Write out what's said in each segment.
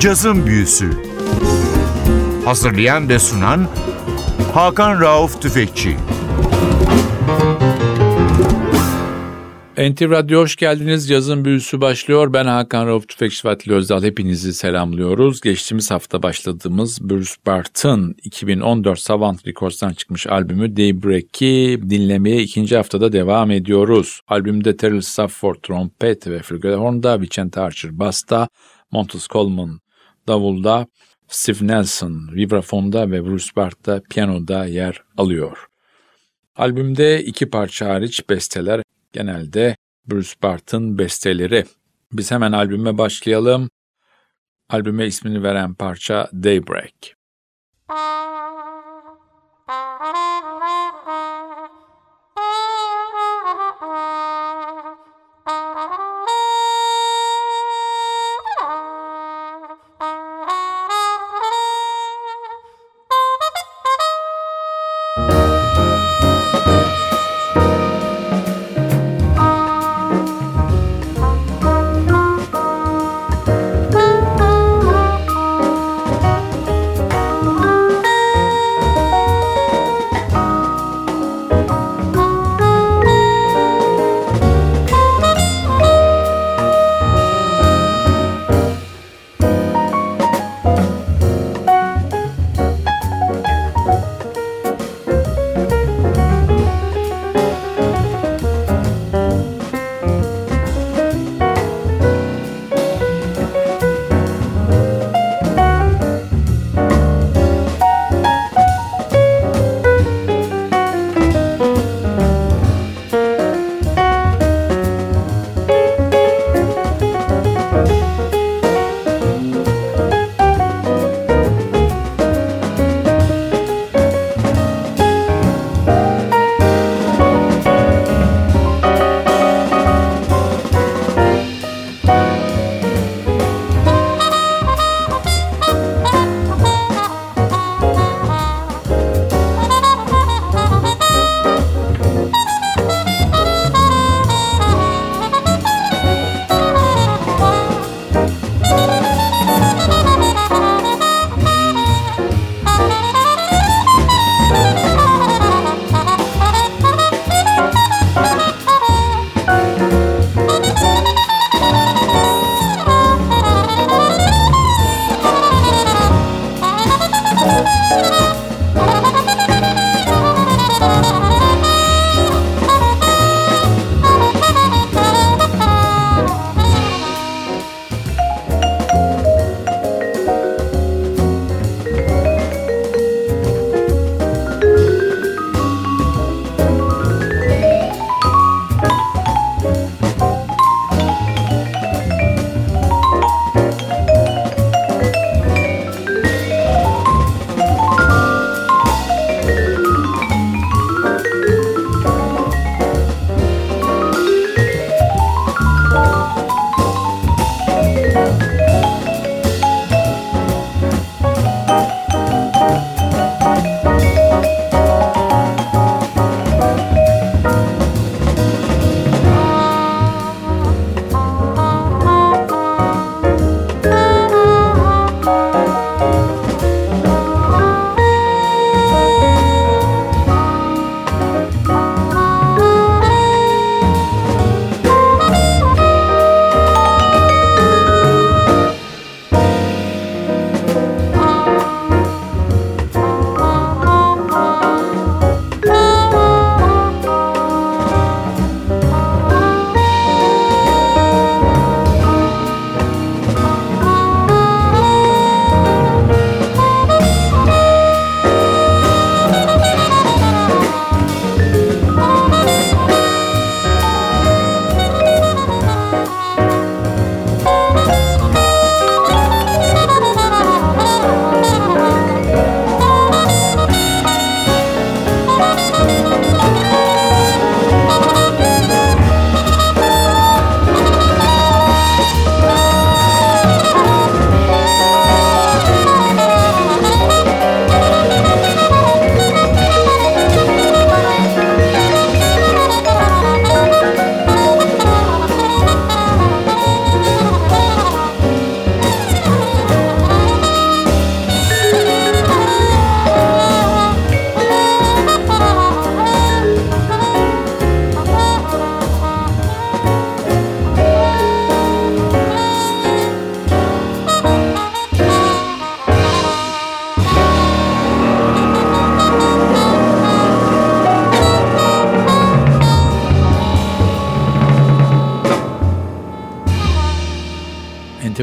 Cazın Büyüsü Hazırlayan ve sunan Hakan Rauf Tüfekçi NTV Radyo hoş geldiniz. Yazın büyüsü başlıyor. Ben Hakan Rauf Tüfekçi Fatih Özdal. Hepinizi selamlıyoruz. Geçtiğimiz hafta başladığımız Bruce Bart'ın 2014 Savant Records'tan çıkmış albümü Daybreak'i dinlemeye ikinci haftada devam ediyoruz. Albümde Terrell Stafford trompet ve flügelhorn'da, Vicente Archer basta, Montes Coleman davulda, Steve Nelson vibrafonda ve Bruce Bart piyanoda yer alıyor. Albümde iki parça hariç besteler genelde Bruce Bart'ın besteleri. Biz hemen albüme başlayalım. Albüme ismini veren parça Daybreak. NTV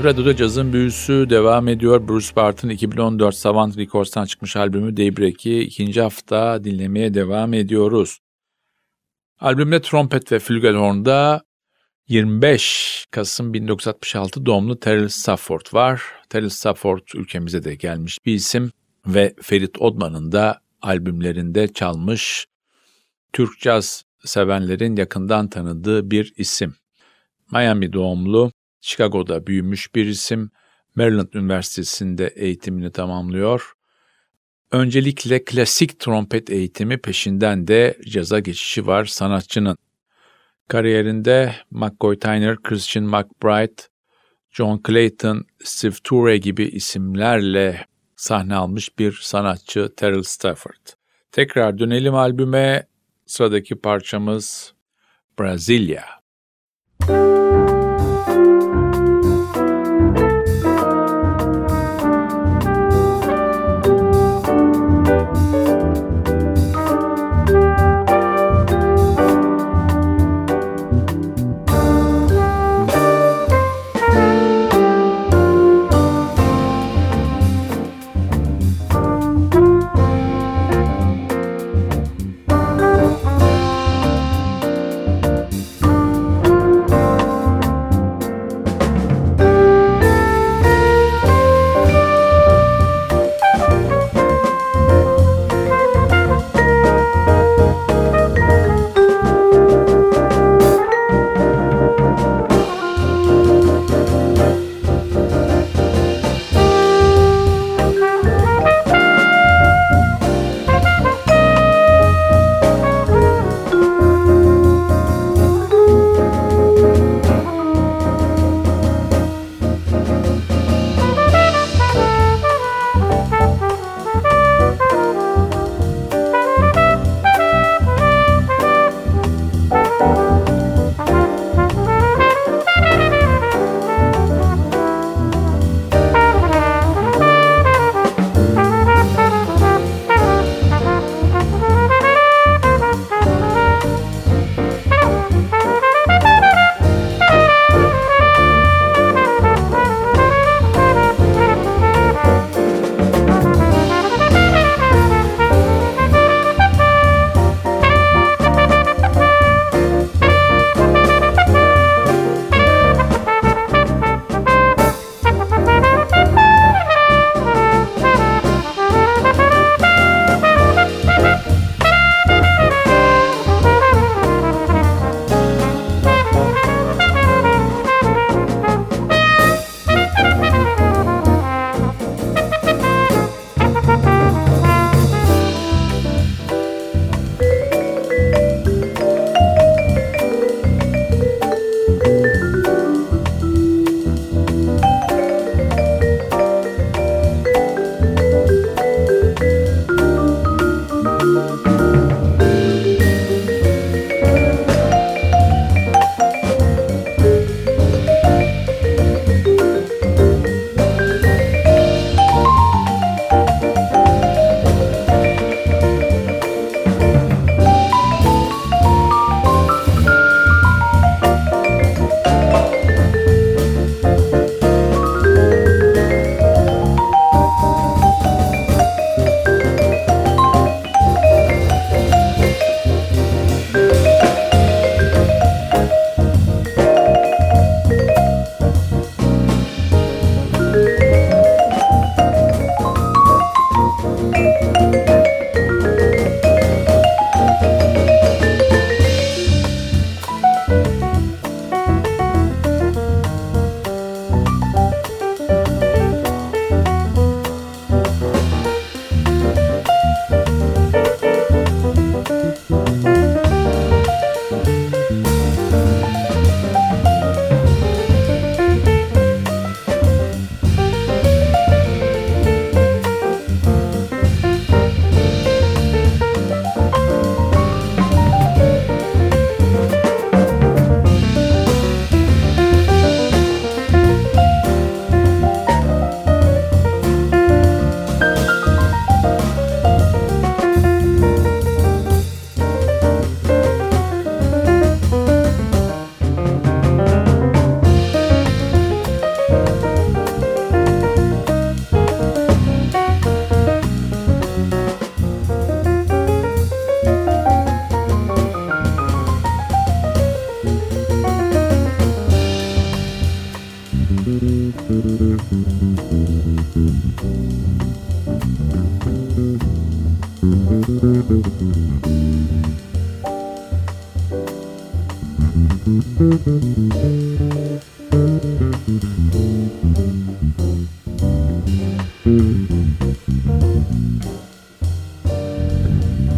Radyo'da cazın büyüsü devam ediyor. Bruce Barton 2014 Savant Records'tan çıkmış albümü Daybreak'i ikinci hafta dinlemeye devam ediyoruz. Albümde trompet ve flügelhorn'da 25 Kasım 1966 doğumlu Terrell Stafford var. Terrell Stafford ülkemize de gelmiş bir isim ve Ferit Odman'ın da albümlerinde çalmış Türk caz sevenlerin yakından tanıdığı bir isim. Miami doğumlu, Chicago'da büyümüş bir isim. Maryland Üniversitesi'nde eğitimini tamamlıyor. Öncelikle klasik trompet eğitimi peşinden de caza geçişi var sanatçının. Kariyerinde McCoy Tyner, Christian McBride, John Clayton, Steve Ture gibi isimlerle sahne almış bir sanatçı Terrell Stafford. Tekrar dönelim albüme. Sıradaki parçamız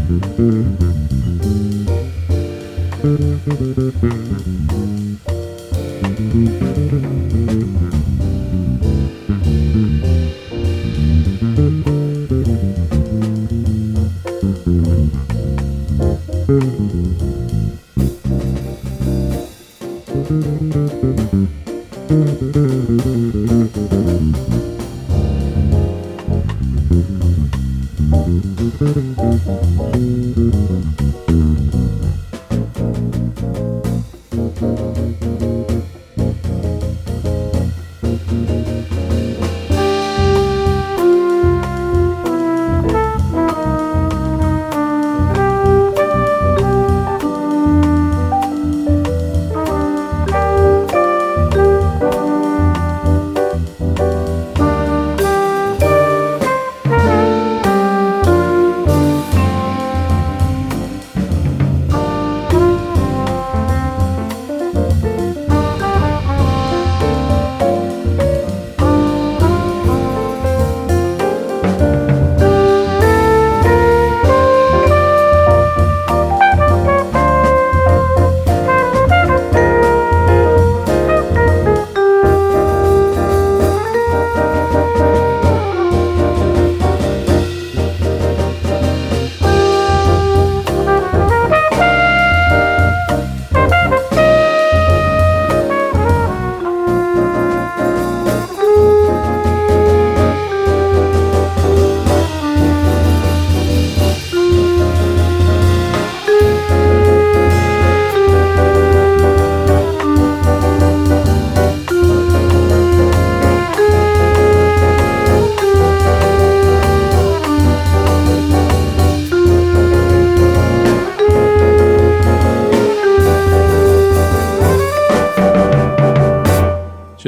Thank you.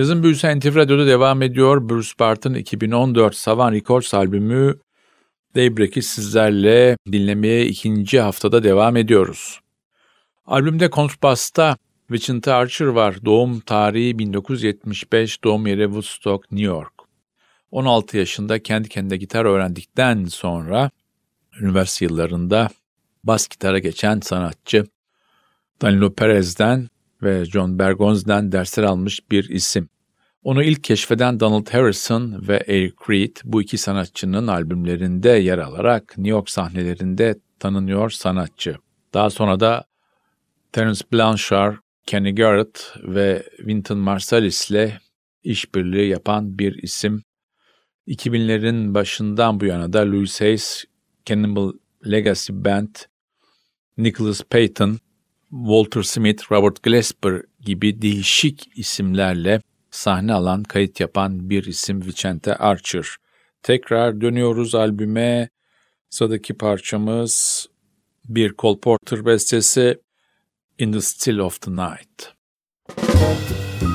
Cazın Büyüsü NTV Radyo'da devam ediyor. Bruce Barton 2014 Savan Records albümü Daybreak'i sizlerle dinlemeye ikinci haftada devam ediyoruz. Albümde kontrbasta Vicente Archer var. Doğum tarihi 1975, doğum yeri Woodstock, New York. 16 yaşında kendi kendine gitar öğrendikten sonra üniversite yıllarında bas gitara geçen sanatçı Danilo Perez'den ve John Bergonz'den dersler almış bir isim. Onu ilk keşfeden Donald Harrison ve Eric Reed bu iki sanatçının albümlerinde yer alarak New York sahnelerinde tanınıyor sanatçı. Daha sonra da Terence Blanchard, Kenny Garrett ve Wynton Marsalis ile işbirliği yapan bir isim. 2000'lerin başından bu yana da Louis Hayes, Cannibal Legacy Band, Nicholas Payton, Walter Smith, Robert Glasper gibi değişik isimlerle sahne alan, kayıt yapan bir isim Vicente Archer. Tekrar dönüyoruz albüme. Sıradaki parçamız bir Cole Porter bestesi In the Still of the Night. Müzik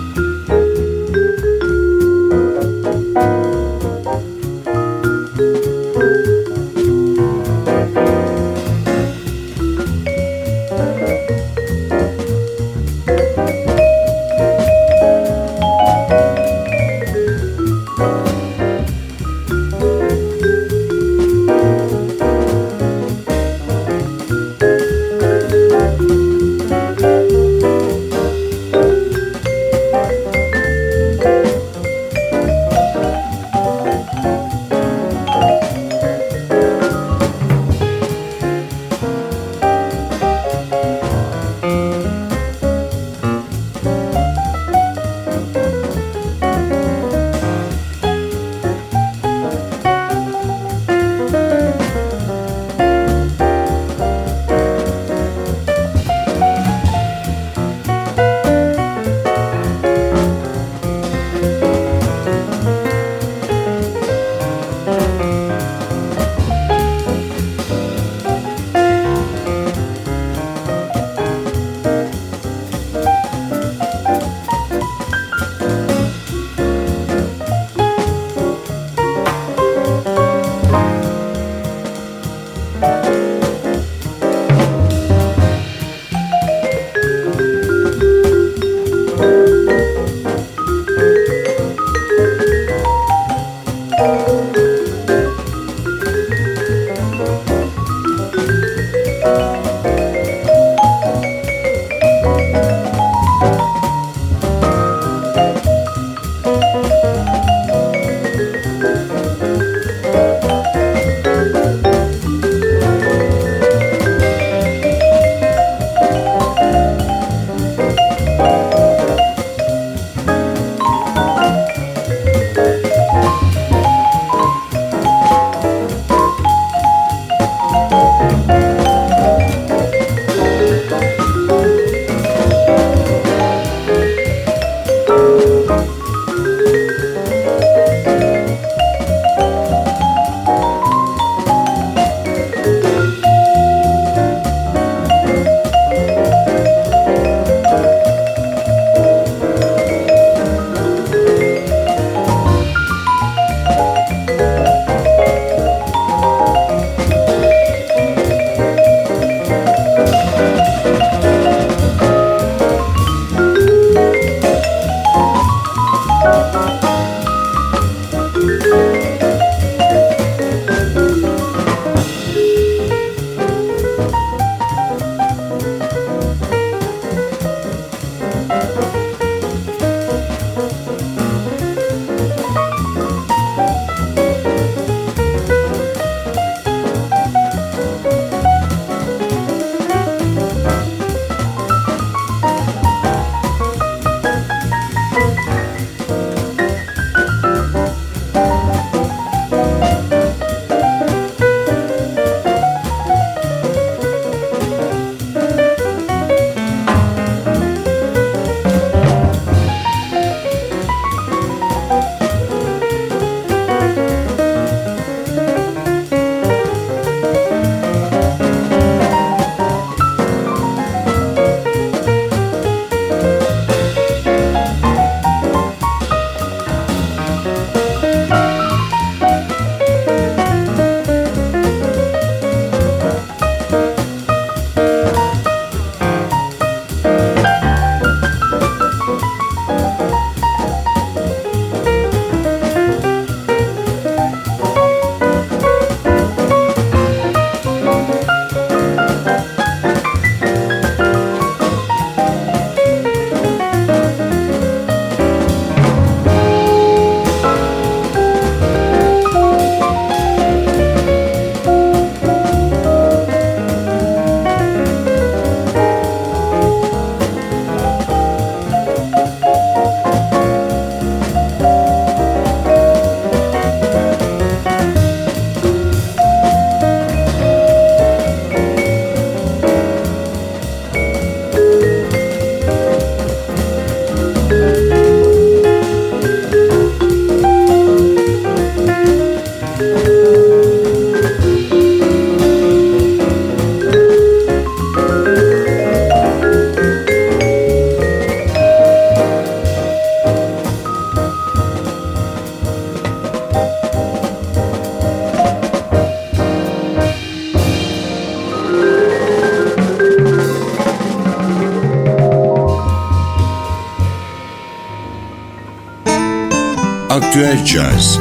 Aktüel Caz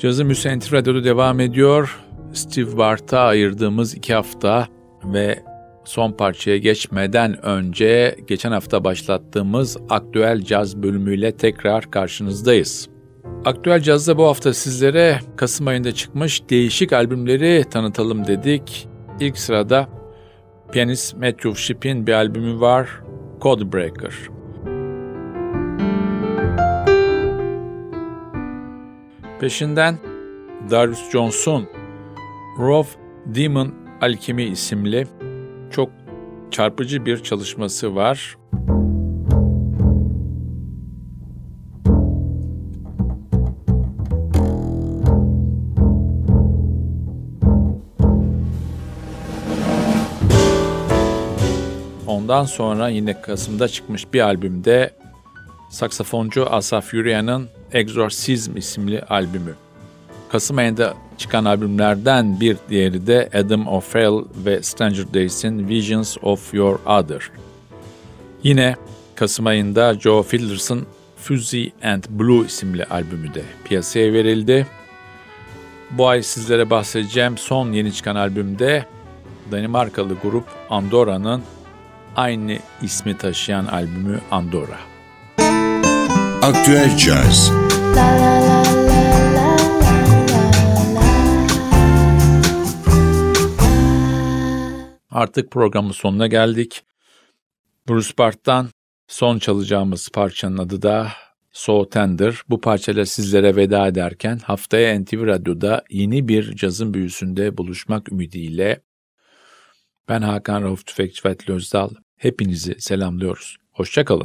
Cazı Müsent Radyo'da devam ediyor. Steve Bart'a ayırdığımız iki hafta ve son parçaya geçmeden önce geçen hafta başlattığımız Aktüel Caz bölümüyle tekrar karşınızdayız. Aktüel Caz'da bu hafta sizlere Kasım ayında çıkmış değişik albümleri tanıtalım dedik. İlk sırada piyanist Matthew Shipp'in bir albümü var, Codebreaker. Peşinden Darius Johnson, Rove Demon Alchemy isimli çok çarpıcı bir çalışması var. Ondan sonra yine Kasım'da çıkmış bir albümde saksafoncu Asaf Yürüyan'ın Exorcism isimli albümü. Kasım ayında çıkan albümlerden bir diğeri de Adam O'Farrell ve Stranger Days'in Visions of Your Other. Yine Kasım ayında Joe Fiedlers'ın Fuzzy and Blue isimli albümü de piyasaya verildi. Bu ay sizlere bahsedeceğim son yeni çıkan albümde Danimarkalı grup Andorra'nın aynı ismi taşıyan albümü Andorra. Aktüel Caz Artık programın sonuna geldik. Bruce Bart'tan son çalacağımız parçanın adı da So Tender. Bu parçayla sizlere veda ederken haftaya NTV Radyo'da yeni bir cazın büyüsünde buluşmak ümidiyle ben Hakan Rauf Tüfekçi ve Özdal. Hepinizi selamlıyoruz. Hoşçakalın.